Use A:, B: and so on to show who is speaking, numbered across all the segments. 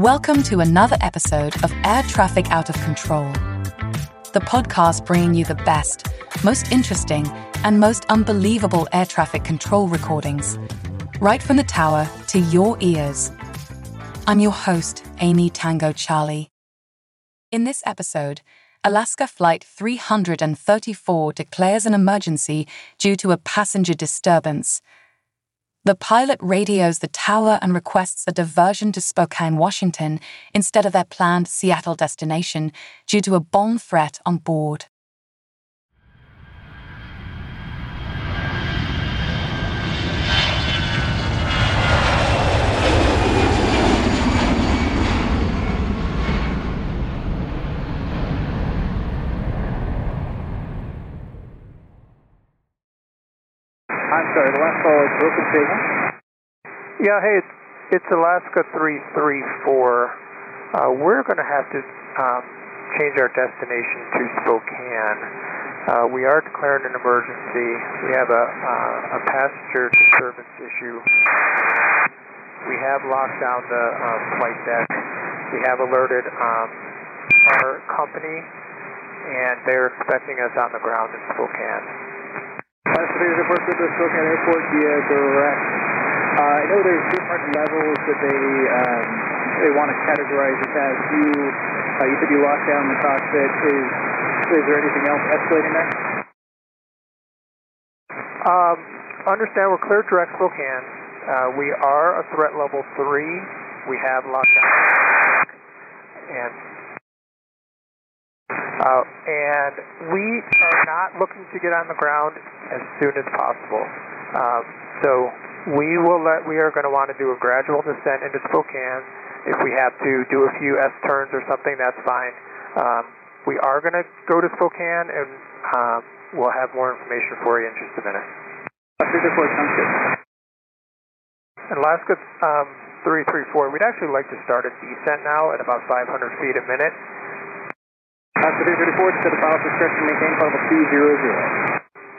A: Welcome to another episode of Air Traffic Out of Control, the podcast bringing you the best, most interesting, and most unbelievable air traffic control recordings, right from the tower to your ears. I'm your host, Amy Tango Charlie. In this episode, Alaska Flight 334 declares an emergency due to a passenger disturbance. The pilot radios the tower and requests a diversion to Spokane, Washington, instead of their planned Seattle destination due to a bomb threat on board.
B: I'm sorry, the last call is broken signal.
C: Yeah, hey, it's, it's Alaska 334. Uh, we're going to have to um, change our destination to Spokane. Uh, we are declaring an emergency. We have a, uh, a passenger disturbance issue. We have locked down the um, flight deck. We have alerted um, our company, and they're expecting us on the ground in Spokane.
B: Report to the Spokane Airport via direct. Uh, I know there's different levels that they um, they want to categorize it as. You uh, you said you locked down the cockpit. Is is there anything else escalating there?
C: Um, understand we're clear direct Spokane. Uh, we are a threat level three. We have locked down and uh, and we are not looking to get on the ground as soon as possible. Um, so we will let. We are going to want to do a gradual descent into Spokane. If we have to do a few S turns or something, that's fine. Um, we are going to go to Spokane, and um, we'll have more information for you in just a minute.
B: Good.
C: Alaska um, 334, we'd actually like to start a descent now at about 500 feet a minute.
B: Alaska 334 to the pilot discretion maintain flight level 200.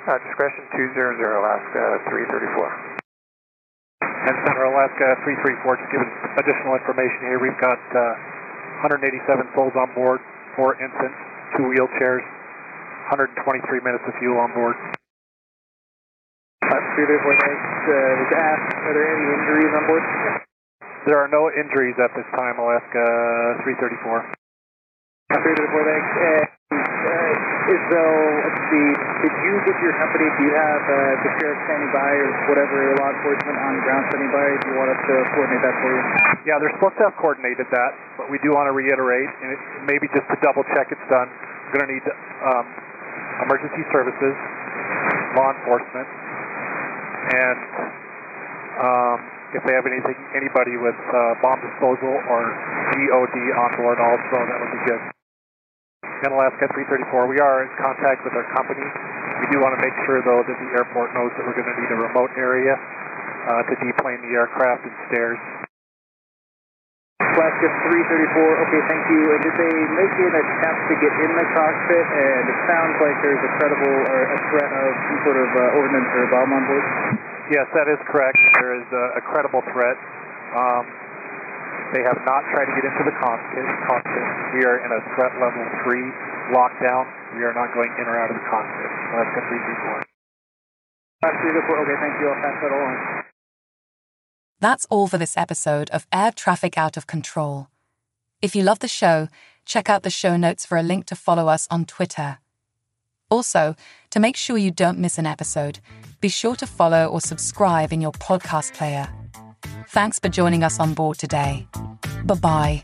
C: Uh, discretion 200, Alaska 334.
D: And Center Alaska 334, just giving additional information here. We've got uh, 187 souls on board, four infants, two wheelchairs, 123 minutes of fuel on board.
B: Alaska 334 thanks. Uh, was asked, are there any injuries on board?
D: There are no injuries at this time, Alaska 334.
B: Alaska 334 thanks. And uh, though, let's see, did you get your company, do you have uh, the sheriff standing by or whatever law enforcement on ground standing by? Do you want us to coordinate that for you?
D: Yeah, they're supposed to have coordinated that, but we do want to reiterate, and it, maybe just to double check it's done, we're going to need um, emergency services, law enforcement, and um, if they have anything, anybody with uh, bomb disposal or EOD on board also, that would be good. And Alaska 334, we are in contact with our company. We do want to make sure, though, that the airport knows that we're going to need a remote area uh, to deplane the aircraft and stairs.
B: Alaska 334, okay, thank you. And did they make an attempt to get in the cockpit? And it sounds like there's a credible or a threat of some sort of uh, ordnance or bomb on board.
D: Yes, that is correct. There is a, a credible threat. Um, they have not tried to get into the cockpit. We are in a threat level 3 lockdown. We are not going in or out of the cockpit. Alaska 334.
B: Alaska 334, okay, thank you. I'll pass that along.
A: That's all for this episode of Air Traffic Out of Control. If you love the show, check out the show notes for a link to follow us on Twitter. Also, to make sure you don't miss an episode, be sure to follow or subscribe in your podcast player. Thanks for joining us on board today. Bye bye.